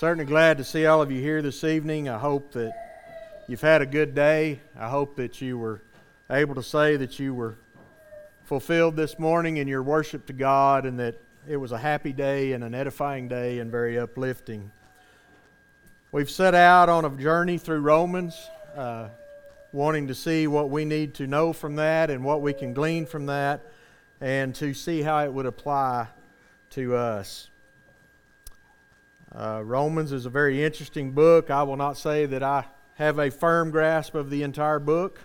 Certainly glad to see all of you here this evening. I hope that you've had a good day. I hope that you were able to say that you were fulfilled this morning in your worship to God and that it was a happy day and an edifying day and very uplifting. We've set out on a journey through Romans, uh, wanting to see what we need to know from that and what we can glean from that and to see how it would apply to us. Uh, Romans is a very interesting book. I will not say that I have a firm grasp of the entire book.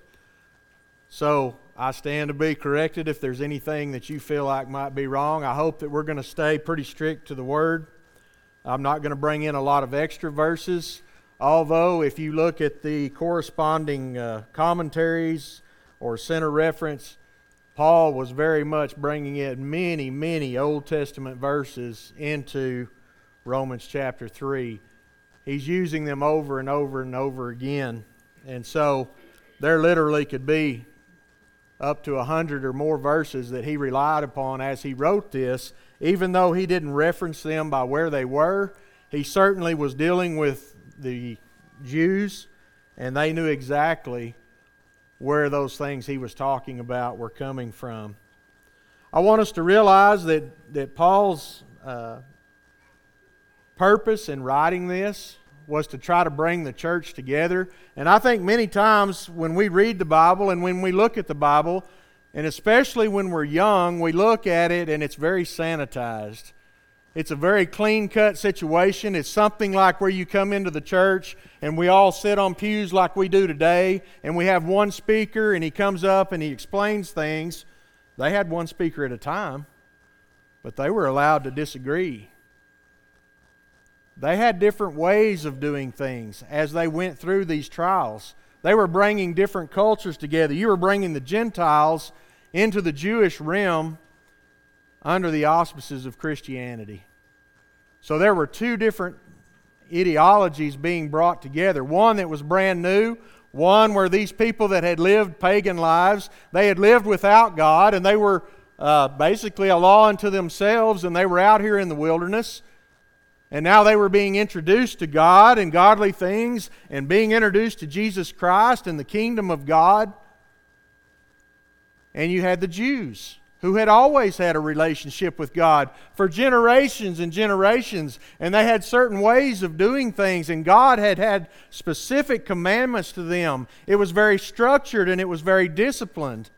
So I stand to be corrected if there's anything that you feel like might be wrong. I hope that we're going to stay pretty strict to the Word. I'm not going to bring in a lot of extra verses, although, if you look at the corresponding uh, commentaries or center reference, Paul was very much bringing in many, many Old Testament verses into Romans chapter 3. He's using them over and over and over again. And so there literally could be up to a hundred or more verses that he relied upon as he wrote this, even though he didn't reference them by where they were. He certainly was dealing with the Jews, and they knew exactly where those things he was talking about were coming from. I want us to realize that, that Paul's uh, purpose in writing this was to try to bring the church together. And I think many times when we read the Bible and when we look at the Bible, and especially when we're young, we look at it and it's very sanitized. It's a very clean cut situation. It's something like where you come into the church and we all sit on pews like we do today, and we have one speaker and he comes up and he explains things. They had one speaker at a time, but they were allowed to disagree. They had different ways of doing things as they went through these trials. They were bringing different cultures together. You were bringing the Gentiles into the Jewish realm under the auspices of Christianity. So there were two different ideologies being brought together. One that was brand new, one where these people that had lived pagan lives, they had lived without God and they were uh, basically a law unto themselves and they were out here in the wilderness and now they were being introduced to God and godly things and being introduced to Jesus Christ and the kingdom of God. And you had the Jews who had always had a relationship with God for generations and generations, and they had certain ways of doing things, and God had had specific commandments to them. It was very structured and it was very disciplined.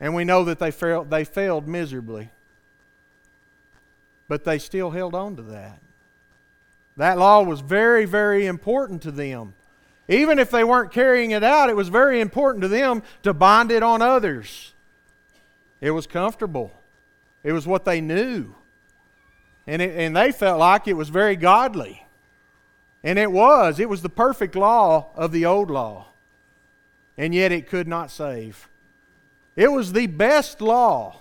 And we know that they failed, they failed miserably. But they still held on to that. That law was very, very important to them. Even if they weren't carrying it out, it was very important to them to bind it on others. It was comfortable, it was what they knew. And, it, and they felt like it was very godly. And it was. It was the perfect law of the old law. And yet it could not save. It was the best law.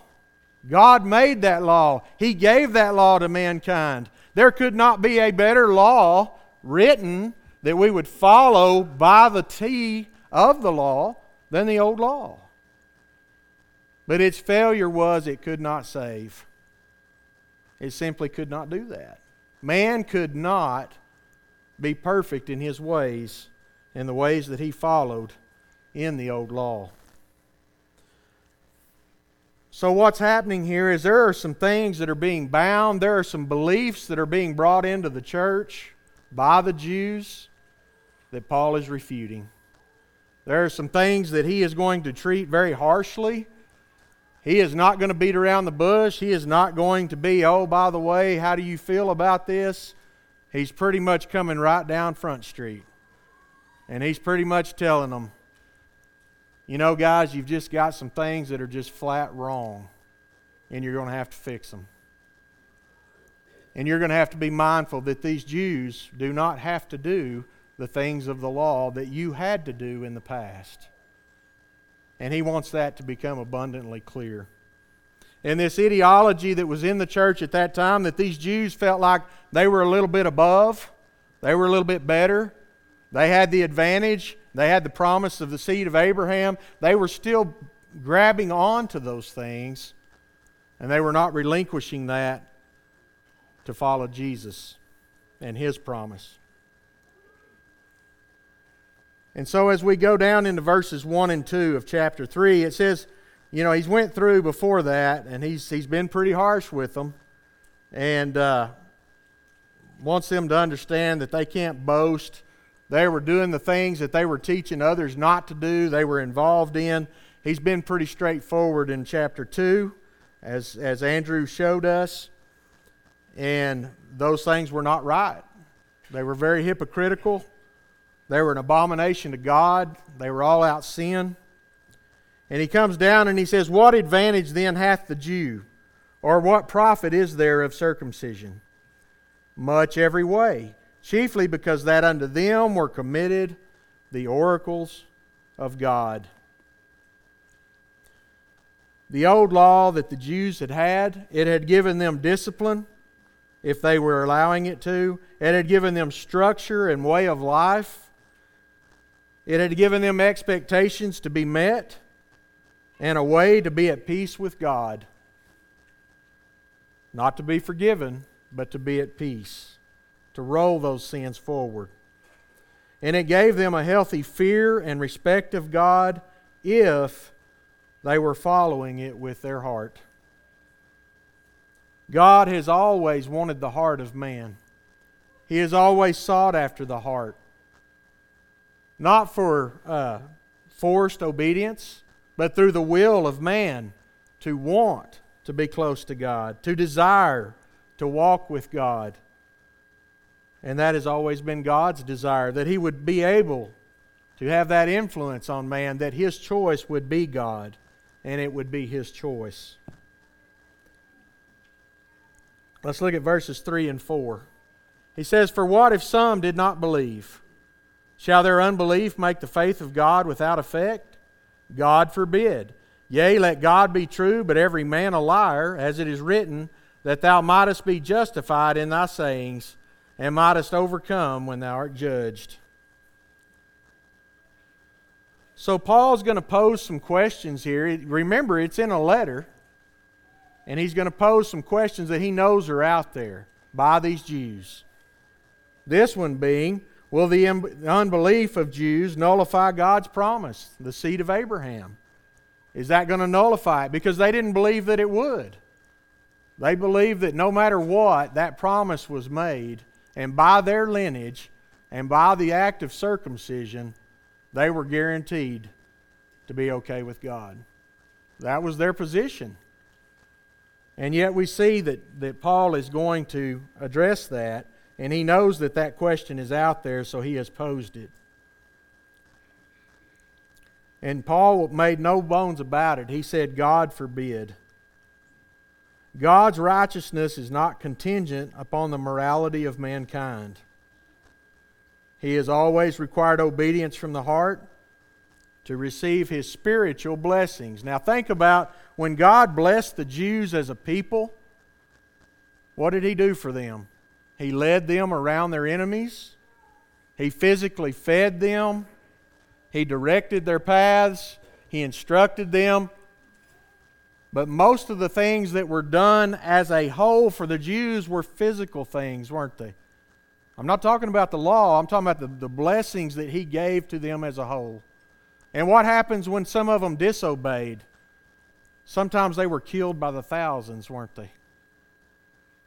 God made that law, He gave that law to mankind. There could not be a better law written that we would follow by the T of the law than the old law. But its failure was it could not save. It simply could not do that. Man could not be perfect in his ways in the ways that he followed in the old law. So, what's happening here is there are some things that are being bound, there are some beliefs that are being brought into the church by the Jews that Paul is refuting. There are some things that he is going to treat very harshly. He is not going to beat around the bush. He is not going to be, oh, by the way, how do you feel about this? He's pretty much coming right down Front Street. And he's pretty much telling them, you know, guys, you've just got some things that are just flat wrong, and you're going to have to fix them. And you're going to have to be mindful that these Jews do not have to do the things of the law that you had to do in the past. And he wants that to become abundantly clear. And this ideology that was in the church at that time that these Jews felt like they were a little bit above, they were a little bit better, they had the advantage, they had the promise of the seed of Abraham. They were still grabbing on to those things, and they were not relinquishing that to follow Jesus. and His promise. And so as we go down into verses 1 and 2 of chapter 3, it says, you know, he's went through before that, and he's, he's been pretty harsh with them, and uh, wants them to understand that they can't boast. They were doing the things that they were teaching others not to do, they were involved in. He's been pretty straightforward in chapter 2, as, as Andrew showed us, and those things were not right. They were very hypocritical. They were an abomination to God. They were all out sin. And he comes down and he says, What advantage then hath the Jew? Or what profit is there of circumcision? Much every way, chiefly because that unto them were committed the oracles of God. The old law that the Jews had had, it had given them discipline if they were allowing it to. It had given them structure and way of life. It had given them expectations to be met and a way to be at peace with God. Not to be forgiven, but to be at peace, to roll those sins forward. And it gave them a healthy fear and respect of God if they were following it with their heart. God has always wanted the heart of man. He has always sought after the heart not for uh, forced obedience, but through the will of man to want to be close to God, to desire to walk with God. And that has always been God's desire, that He would be able to have that influence on man, that His choice would be God, and it would be His choice. Let's look at verses 3 and 4. He says, For what if some did not believe? Shall their unbelief make the faith of God without effect? God forbid. Yea, let God be true, but every man a liar, as it is written, that thou mightest be justified in thy sayings, and mightest overcome when thou art judged. So, Paul's going to pose some questions here. Remember, it's in a letter, and he's going to pose some questions that he knows are out there by these Jews. This one being, Will the unbelief of Jews nullify God's promise, the seed of Abraham? Is that going to nullify it? Because they didn't believe that it would. They believed that no matter what, that promise was made, and by their lineage and by the act of circumcision, they were guaranteed to be okay with God. That was their position. And yet we see that, that Paul is going to address that and he knows that that question is out there, so he has posed it. And Paul made no bones about it. He said, God forbid. God's righteousness is not contingent upon the morality of mankind. He has always required obedience from the heart to receive his spiritual blessings. Now, think about when God blessed the Jews as a people, what did he do for them? He led them around their enemies. He physically fed them. He directed their paths. He instructed them. But most of the things that were done as a whole for the Jews were physical things, weren't they? I'm not talking about the law, I'm talking about the, the blessings that He gave to them as a whole. And what happens when some of them disobeyed? Sometimes they were killed by the thousands, weren't they?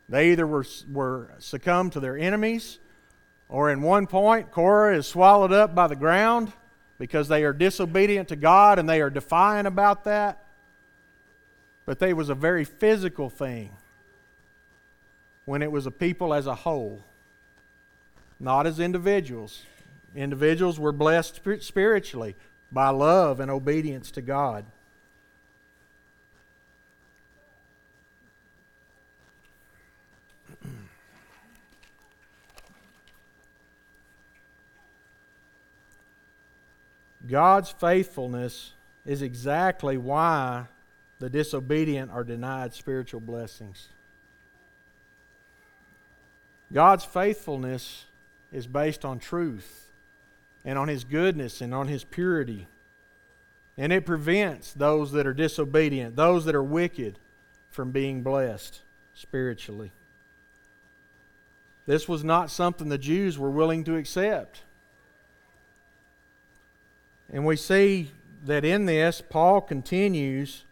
They either were, were succumbed to their enemies, or in one point, Korah is swallowed up by the ground because they are disobedient to God and they are defiant about that. But they was a very physical thing when it was a people as a whole, not as individuals. Individuals were blessed spiritually by love and obedience to God. God's faithfulness is exactly why the disobedient are denied spiritual blessings. God's faithfulness is based on truth and on His goodness and on His purity. And it prevents those that are disobedient, those that are wicked, from being blessed spiritually. This was not something the Jews were willing to accept. And we see that in this, Paul continues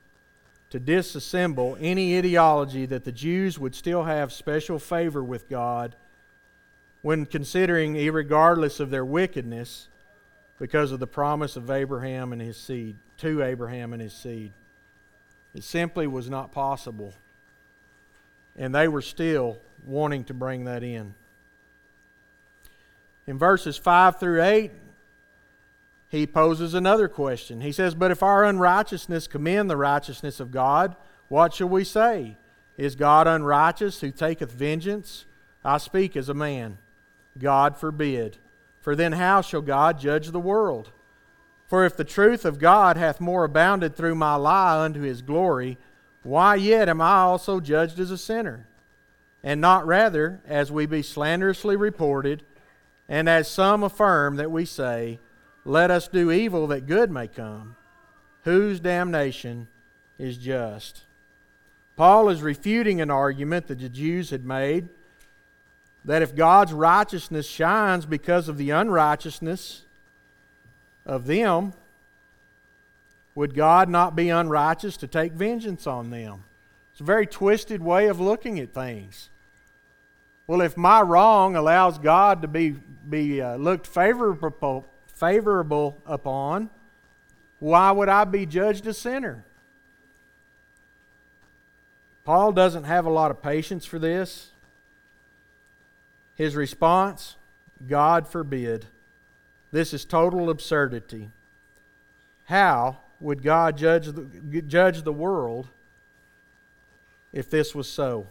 to disassemble any ideology that the Jews would still have special favor with God when considering, regardless of their wickedness, because of the promise of Abraham and his seed, to Abraham and his seed. It simply was not possible. And they were still wanting to bring that in. In verses 5 through 8, he poses another question. He says, But if our unrighteousness commend the righteousness of God, what shall we say? Is God unrighteous who taketh vengeance? I speak as a man. God forbid. For then how shall God judge the world? For if the truth of God hath more abounded through my lie unto his glory, why yet am I also judged as a sinner? And not rather, as we be slanderously reported, and as some affirm that we say, let us do evil that good may come, whose damnation is just. Paul is refuting an argument that the Jews had made that if God's righteousness shines because of the unrighteousness of them, would God not be unrighteous to take vengeance on them? It's a very twisted way of looking at things. Well, if my wrong allows God to be, be uh, looked favorable, favorable upon, why would I be judged a sinner? Paul doesn't have a lot of patience for this. His response God forbid. This is total absurdity. How would God judge the, judge the world if this was so?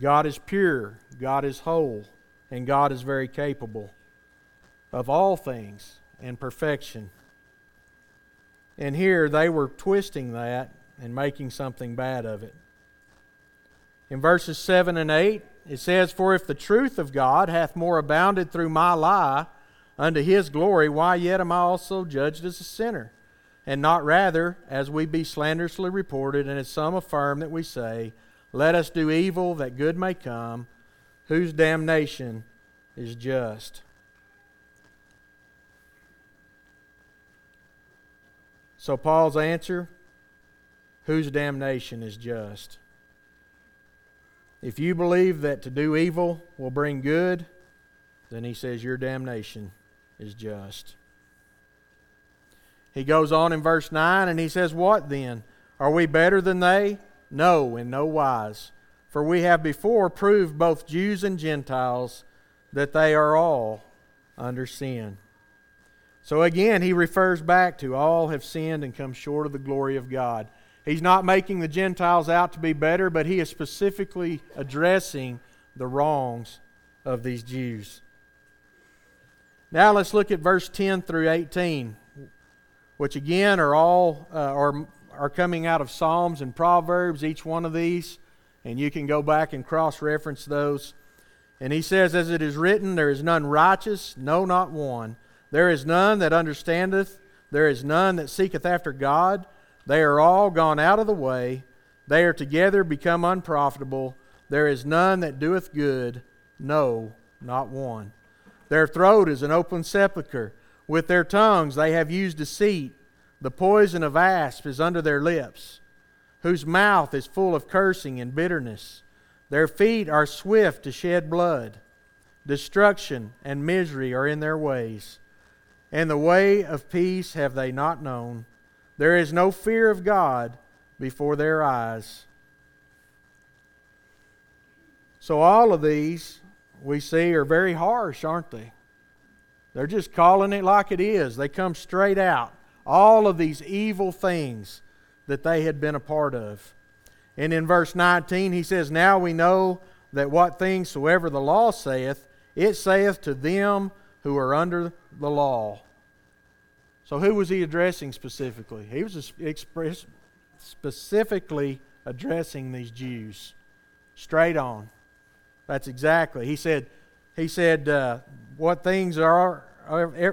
God is pure, God is whole, and God is very capable of all things and perfection. And here they were twisting that and making something bad of it. In verses 7 and 8, it says, For if the truth of God hath more abounded through my lie unto his glory, why yet am I also judged as a sinner? And not rather, as we be slanderously reported, and as some affirm that we say, Let us do evil that good may come, whose damnation is just. So, Paul's answer whose damnation is just? If you believe that to do evil will bring good, then he says your damnation is just. He goes on in verse 9 and he says, What then? Are we better than they? No, in no wise. For we have before proved both Jews and Gentiles that they are all under sin. So again, he refers back to all have sinned and come short of the glory of God. He's not making the Gentiles out to be better, but he is specifically addressing the wrongs of these Jews. Now let's look at verse 10 through 18, which again are all uh, are, are coming out of Psalms and Proverbs, each one of these, and you can go back and cross reference those. And he says, As it is written, there is none righteous, no, not one. There is none that understandeth, there is none that seeketh after God. They are all gone out of the way, they are together become unprofitable. There is none that doeth good, no, not one. Their throat is an open sepulchre. With their tongues they have used deceit. The poison of asp is under their lips, whose mouth is full of cursing and bitterness. Their feet are swift to shed blood. Destruction and misery are in their ways and the way of peace have they not known. There is no fear of God before their eyes. So, all of these we see are very harsh, aren't they? They're just calling it like it is. They come straight out. All of these evil things that they had been a part of. And in verse 19, he says, Now we know that what things soever the law saith, it saith to them who are under the law. So, who was he addressing specifically? He was express, specifically addressing these Jews straight on. That's exactly. He said, he said, uh, what things are,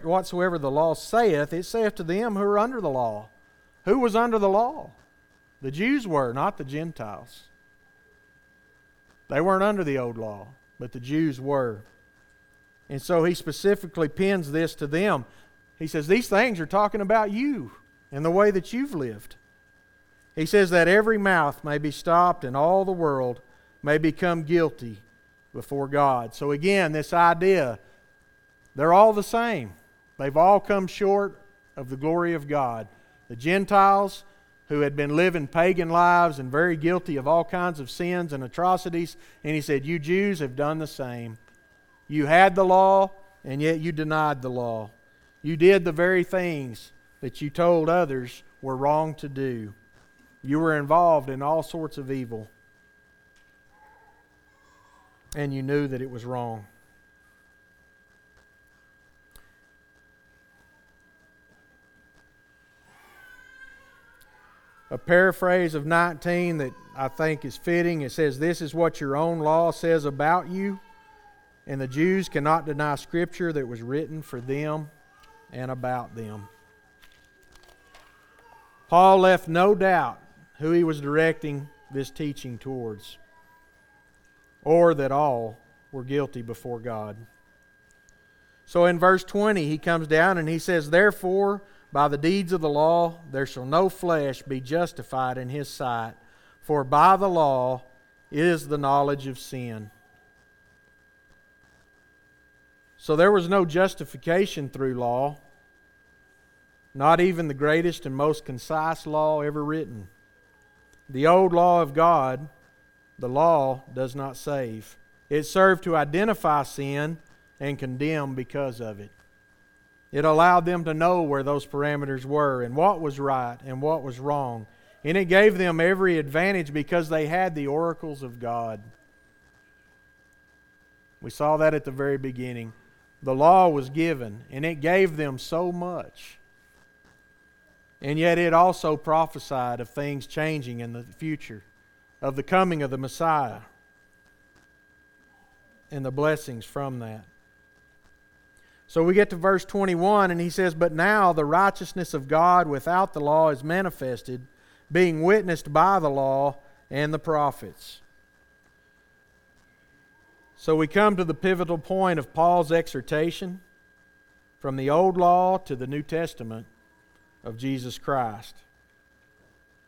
whatsoever the law saith, it saith to them who are under the law. Who was under the law? The Jews were, not the Gentiles. They weren't under the old law. but the Jews were. And so he specifically pins this to them. He says, These things are talking about you and the way that you've lived. He says that every mouth may be stopped and all the world may become guilty before God. So, again, this idea they're all the same. They've all come short of the glory of God. The Gentiles, who had been living pagan lives and very guilty of all kinds of sins and atrocities, and he said, You Jews have done the same. You had the law, and yet you denied the law. You did the very things that you told others were wrong to do. You were involved in all sorts of evil, and you knew that it was wrong. a paraphrase of 19 that I think is fitting. It says, This is what your own law says about you. And the Jews cannot deny Scripture that was written for them and about them. Paul left no doubt who he was directing this teaching towards, or that all were guilty before God. So in verse 20, he comes down and he says, Therefore, by the deeds of the law, there shall no flesh be justified in his sight, for by the law is the knowledge of sin. So there was no justification through law, not even the greatest and most concise law ever written. The old law of God, the law, does not save. It served to identify sin and condemn because of it. It allowed them to know where those parameters were and what was right and what was wrong. And it gave them every advantage because they had the oracles of God. We saw that at the very beginning. The law was given, and it gave them so much. And yet it also prophesied of things changing in the future, of the coming of the Messiah, and the blessings from that. So we get to verse 21, and he says, But now the righteousness of God without the law is manifested, being witnessed by the law and the prophets. So we come to the pivotal point of Paul's exhortation from the Old Law to the New Testament of Jesus Christ.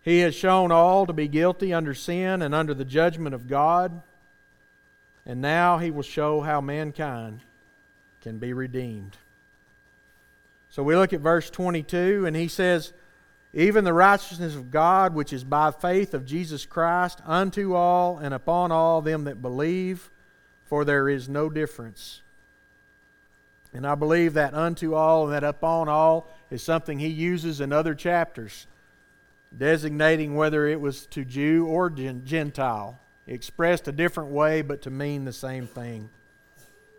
He has shown all to be guilty under sin and under the judgment of God, and now he will show how mankind can be redeemed. So we look at verse 22, and he says, Even the righteousness of God, which is by faith of Jesus Christ, unto all and upon all them that believe, for there is no difference. And I believe that unto all and that upon all is something he uses in other chapters, designating whether it was to Jew or Gentile, expressed a different way, but to mean the same thing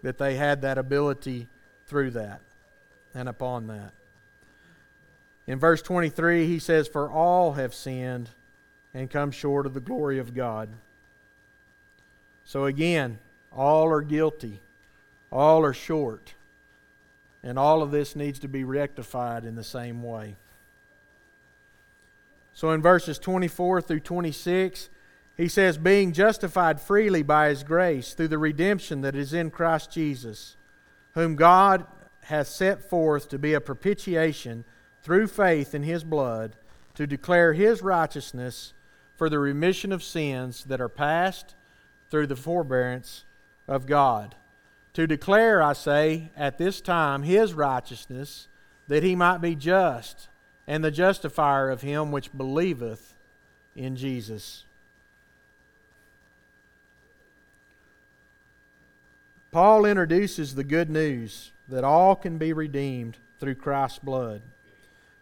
that they had that ability through that and upon that. In verse 23, he says, For all have sinned and come short of the glory of God. So again, all are guilty, all are short, and all of this needs to be rectified in the same way. So in verses 24 through 26, he says, being justified freely by his grace through the redemption that is in Christ Jesus, whom God hath set forth to be a propitiation through faith in his blood, to declare his righteousness for the remission of sins that are past through the forbearance of God. To declare, I say, at this time his righteousness, that he might be just and the justifier of him which believeth in Jesus. Paul introduces the good news that all can be redeemed through Christ's blood,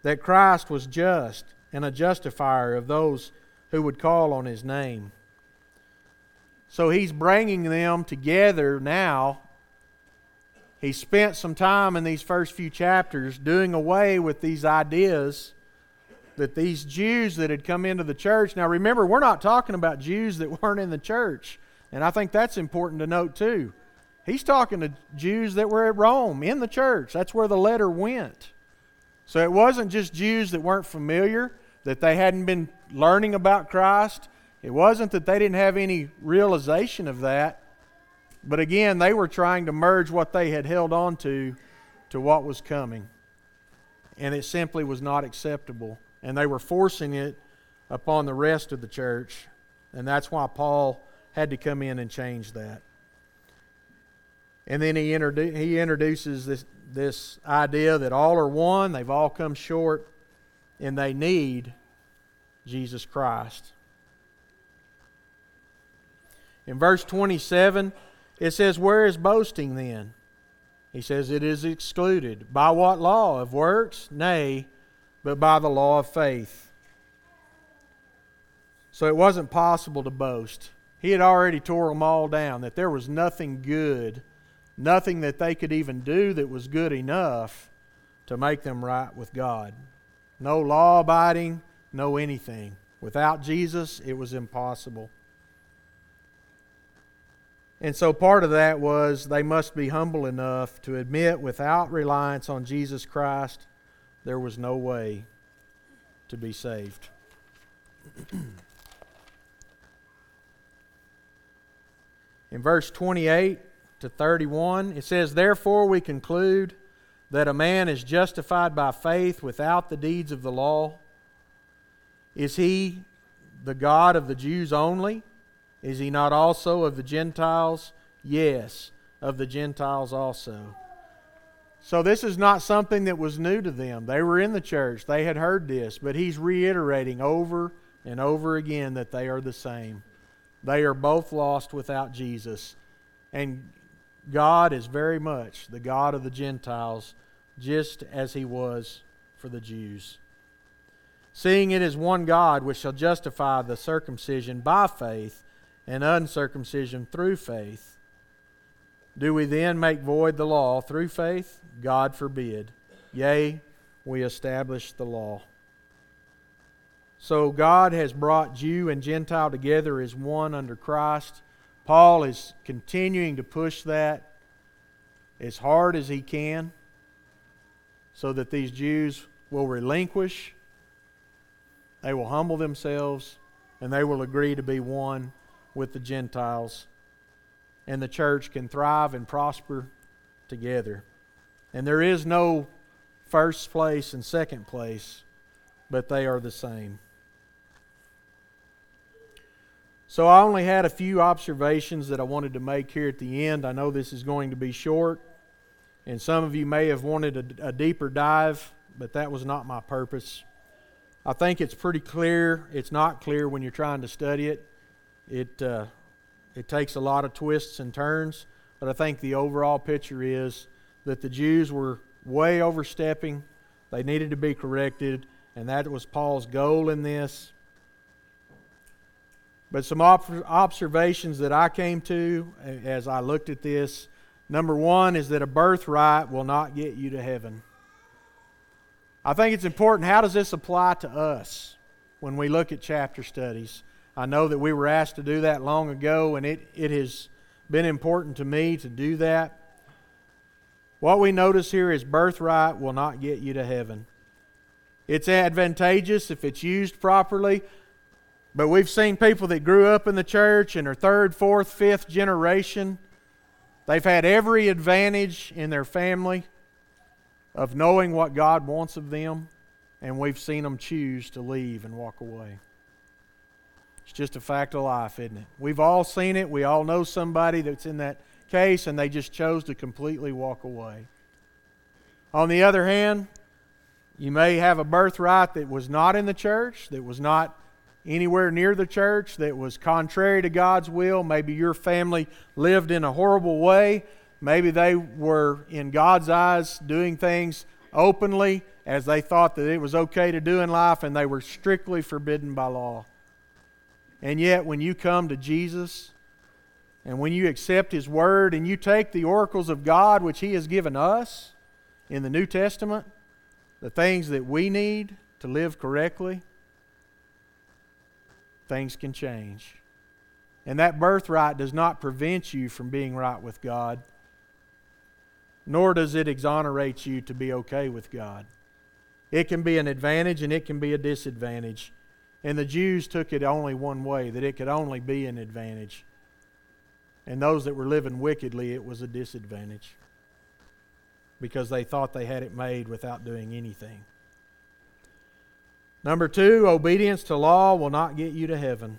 that Christ was just and a justifier of those who would call on his name. So he's bringing them together now. He spent some time in these first few chapters doing away with these ideas that these Jews that had come into the church. Now remember, we're not talking about Jews that weren't in the church. And I think that's important to note too. He's talking to Jews that were at Rome in the church. That's where the letter went. So it wasn't just Jews that weren't familiar, that they hadn't been learning about Christ. It wasn't that they didn't have any realization of that. But again, they were trying to merge what they had held on to to what was coming. And it simply was not acceptable. And they were forcing it upon the rest of the church. And that's why Paul had to come in and change that. And then he, introdu- he introduces this, this idea that all are one, they've all come short, and they need Jesus Christ. In verse 27, it says, Where is boasting then? He says, It is excluded. By what law? Of works? Nay, but by the law of faith. So it wasn't possible to boast. He had already tore them all down, that there was nothing good, nothing that they could even do that was good enough to make them right with God. No law abiding, no anything. Without Jesus, it was impossible. And so part of that was they must be humble enough to admit without reliance on Jesus Christ, there was no way to be saved. In verse 28 to 31, it says, Therefore we conclude that a man is justified by faith without the deeds of the law. Is he the God of the Jews only? Is he not also of the Gentiles? Yes, of the Gentiles also. So, this is not something that was new to them. They were in the church, they had heard this, but he's reiterating over and over again that they are the same. They are both lost without Jesus. And God is very much the God of the Gentiles, just as he was for the Jews. Seeing it is one God which shall justify the circumcision by faith and uncircumcision through faith. Do we then make void the law through faith? God forbid. Yea, we establish the law. So God has brought Jew and Gentile together as one under Christ. Paul is continuing to push that as hard as he can so that these Jews will relinquish, they will humble themselves, and they will agree to be one with the Gentiles, and the church can thrive and prosper together. And there is no first place and second place, but they are the same. So I only had a few observations that I wanted to make here at the end. I know this is going to be short, and some of you may have wanted a, a deeper dive, but that was not my purpose. I think it's pretty clear. It's not clear when you're trying to study it. It, uh, it takes a lot of twists and turns, but I think the overall picture is that the Jews were way overstepping. They needed to be corrected, and that was Paul's goal in this. But some op- observations that I came to as I looked at this number one is that a birthright will not get you to heaven. I think it's important. How does this apply to us when we look at chapter studies? I know that we were asked to do that long ago, and it, it has been important to me to do that. What we notice here is birthright will not get you to heaven. It's advantageous if it's used properly, but we've seen people that grew up in the church and are third, fourth, fifth generation. They've had every advantage in their family of knowing what God wants of them, and we've seen them choose to leave and walk away. It's just a fact of life, isn't it? We've all seen it. We all know somebody that's in that case, and they just chose to completely walk away. On the other hand, you may have a birthright that was not in the church, that was not anywhere near the church, that was contrary to God's will. Maybe your family lived in a horrible way. Maybe they were, in God's eyes, doing things openly as they thought that it was okay to do in life, and they were strictly forbidden by law. And yet, when you come to Jesus and when you accept His Word and you take the oracles of God which He has given us in the New Testament, the things that we need to live correctly, things can change. And that birthright does not prevent you from being right with God, nor does it exonerate you to be okay with God. It can be an advantage and it can be a disadvantage. And the Jews took it only one way, that it could only be an advantage. And those that were living wickedly, it was a disadvantage because they thought they had it made without doing anything. Number two, obedience to law will not get you to heaven.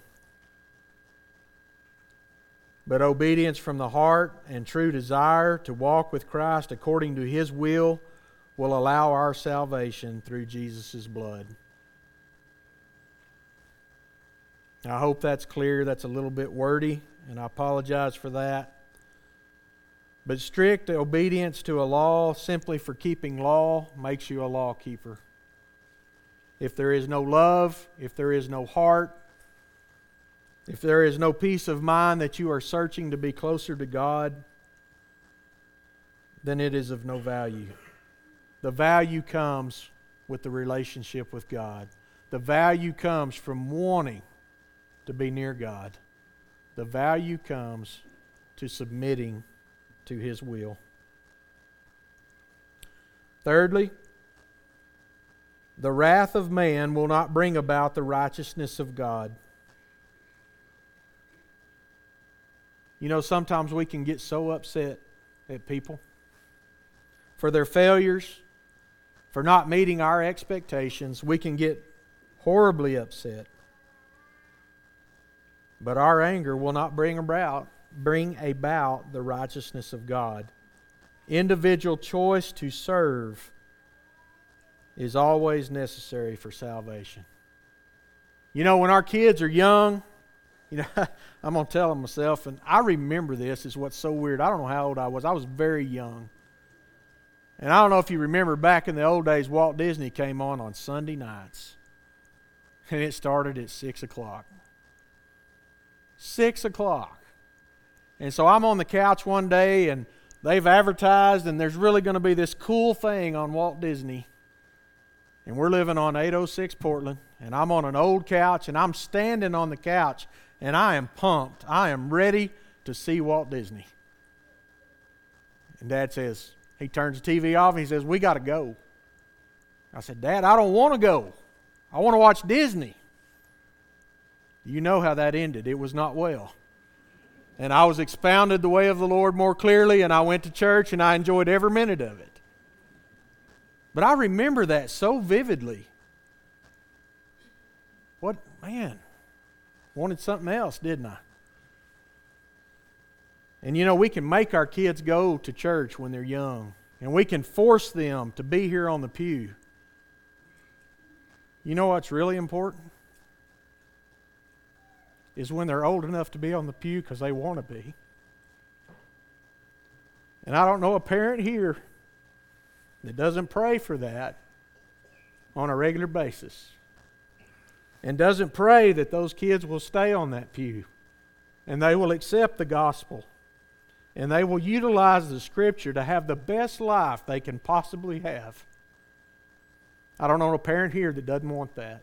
But obedience from the heart and true desire to walk with Christ according to His will will allow our salvation through Jesus' blood. I hope that's clear. That's a little bit wordy, and I apologize for that. But strict obedience to a law simply for keeping law makes you a law keeper. If there is no love, if there is no heart, if there is no peace of mind that you are searching to be closer to God, then it is of no value. The value comes with the relationship with God. The value comes from wanting to be near God. The value comes to submitting to His will. Thirdly, the wrath of man will not bring about the righteousness of God. You know, sometimes we can get so upset at people for their failures, for not meeting our expectations. We can get horribly upset. But our anger will not bring about bring about the righteousness of God. Individual choice to serve is always necessary for salvation. You know, when our kids are young, you know, I'm going to tell them myself, and I remember this, is what's so weird. I don't know how old I was. I was very young. And I don't know if you remember back in the old days, Walt Disney came on on Sunday nights. And it started at 6 o'clock. 6 o'clock. And so I'm on the couch one day, and they've advertised, and there's really going to be this cool thing on Walt Disney. And we're living on 806 Portland, and I'm on an old couch, and I'm standing on the couch, and I am pumped. I am ready to see Walt Disney. And Dad says, he turns the TV off and he says, We got to go. I said, Dad, I don't want to go. I want to watch Disney. You know how that ended. It was not well. And I was expounded the way of the Lord more clearly, and I went to church and I enjoyed every minute of it. But I remember that so vividly. What, man, wanted something else, didn't I? And you know, we can make our kids go to church when they're young, and we can force them to be here on the pew. You know what's really important? Is when they're old enough to be on the pew because they want to be. And I don't know a parent here that doesn't pray for that on a regular basis and doesn't pray that those kids will stay on that pew and they will accept the gospel and they will utilize the Scripture to have the best life they can possibly have. I don't know a parent here that doesn't want that.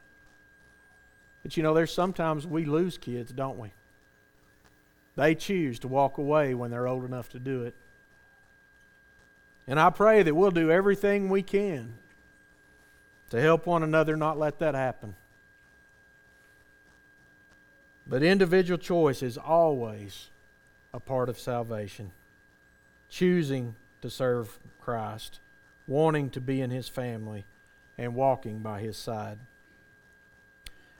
But you know, there's sometimes we lose kids, don't we? They choose to walk away when they're old enough to do it. And I pray that we'll do everything we can to help one another not let that happen. But individual choice is always a part of salvation. Choosing to serve Christ, wanting to be in His family, and walking by His side.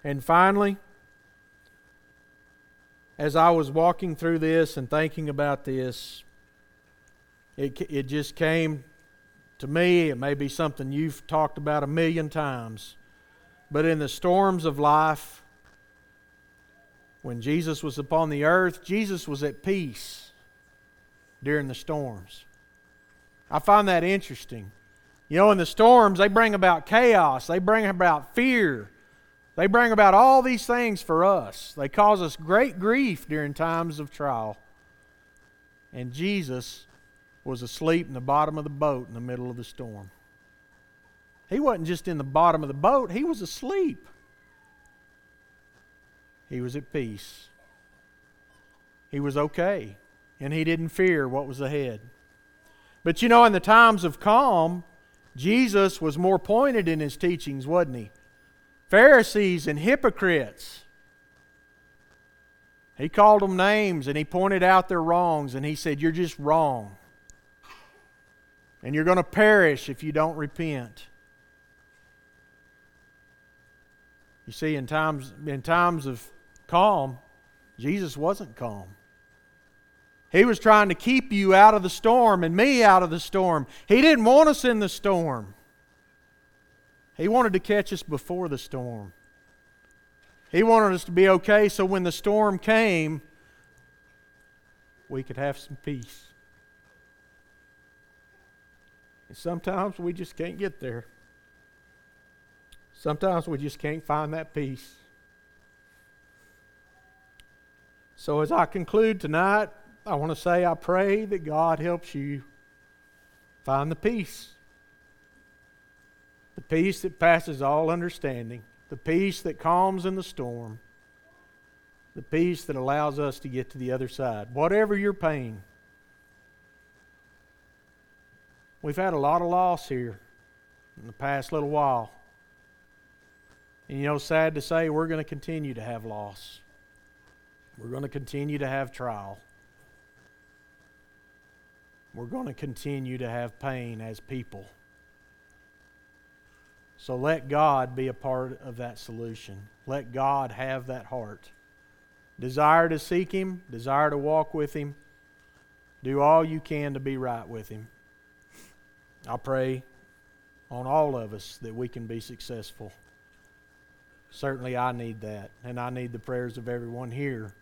And finally, as I was walking through this and thinking about this, it, it just came to me. It may be something you've talked about a million times. But in the storms of life, when Jesus was upon the earth, Jesus was at peace during the storms. I find that interesting. You know, in the storms, they bring about chaos, they bring about fear, they bring about all these things for us. They cause us great grief during times of trial. And Jesus was asleep in the bottom of the boat in the middle of the storm. He wasn't just in the bottom of the boat, he was asleep. He was at peace. He was okay. And he didn't fear what was ahead. But you know, in the times of calm, Jesus was more pointed in his teachings, wasn't he? Pharisees and hypocrites He called them names and he pointed out their wrongs and he said, You're just wrong. And you're going to perish if you don't repent. You see, in times, in times of calm, Jesus wasn't calm. He was trying to keep you out of the storm and me out of the storm. He didn't want us in the storm. He wanted to catch us before the storm. He wanted us to be okay so when the storm came, we could have some peace. And sometimes we just can't get there. Sometimes we just can't find that peace. So, as I conclude tonight, I want to say I pray that God helps you find the peace. The peace that passes all understanding the peace that calms in the storm, the peace that allows us to get to the other side. Whatever your pain, we've had a lot of loss here in the past little while. And you know, sad to say, we're going to continue to have loss. We're going to continue to have trial. We're going to continue to have pain as people. So let God be a part of that solution. Let God have that heart. Desire to seek Him, desire to walk with Him. Do all you can to be right with Him. I pray on all of us that we can be successful. Certainly, I need that, and I need the prayers of everyone here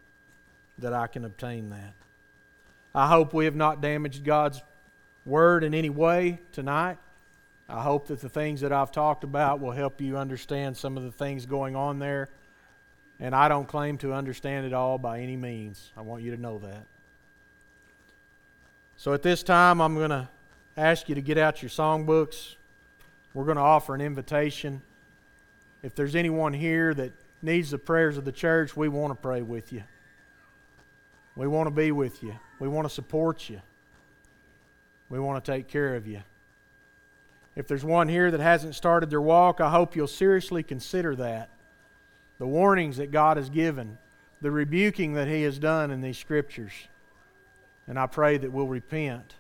that I can obtain that. I hope we have not damaged God's word in any way tonight. I hope that the things that I've talked about will help you understand some of the things going on there. And I don't claim to understand it all by any means. I want you to know that. So at this time, I'm going to ask you to get out your songbooks. We're going to offer an invitation. If there's anyone here that needs the prayers of the church, we want to pray with you. We want to be with you. We want to support you. We want to take care of you. If there's one here that hasn't started their walk, I hope you'll seriously consider that. The warnings that God has given, the rebuking that He has done in these scriptures. And I pray that we'll repent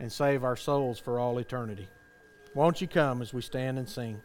and save our souls for all eternity. Won't you come as we stand and sing?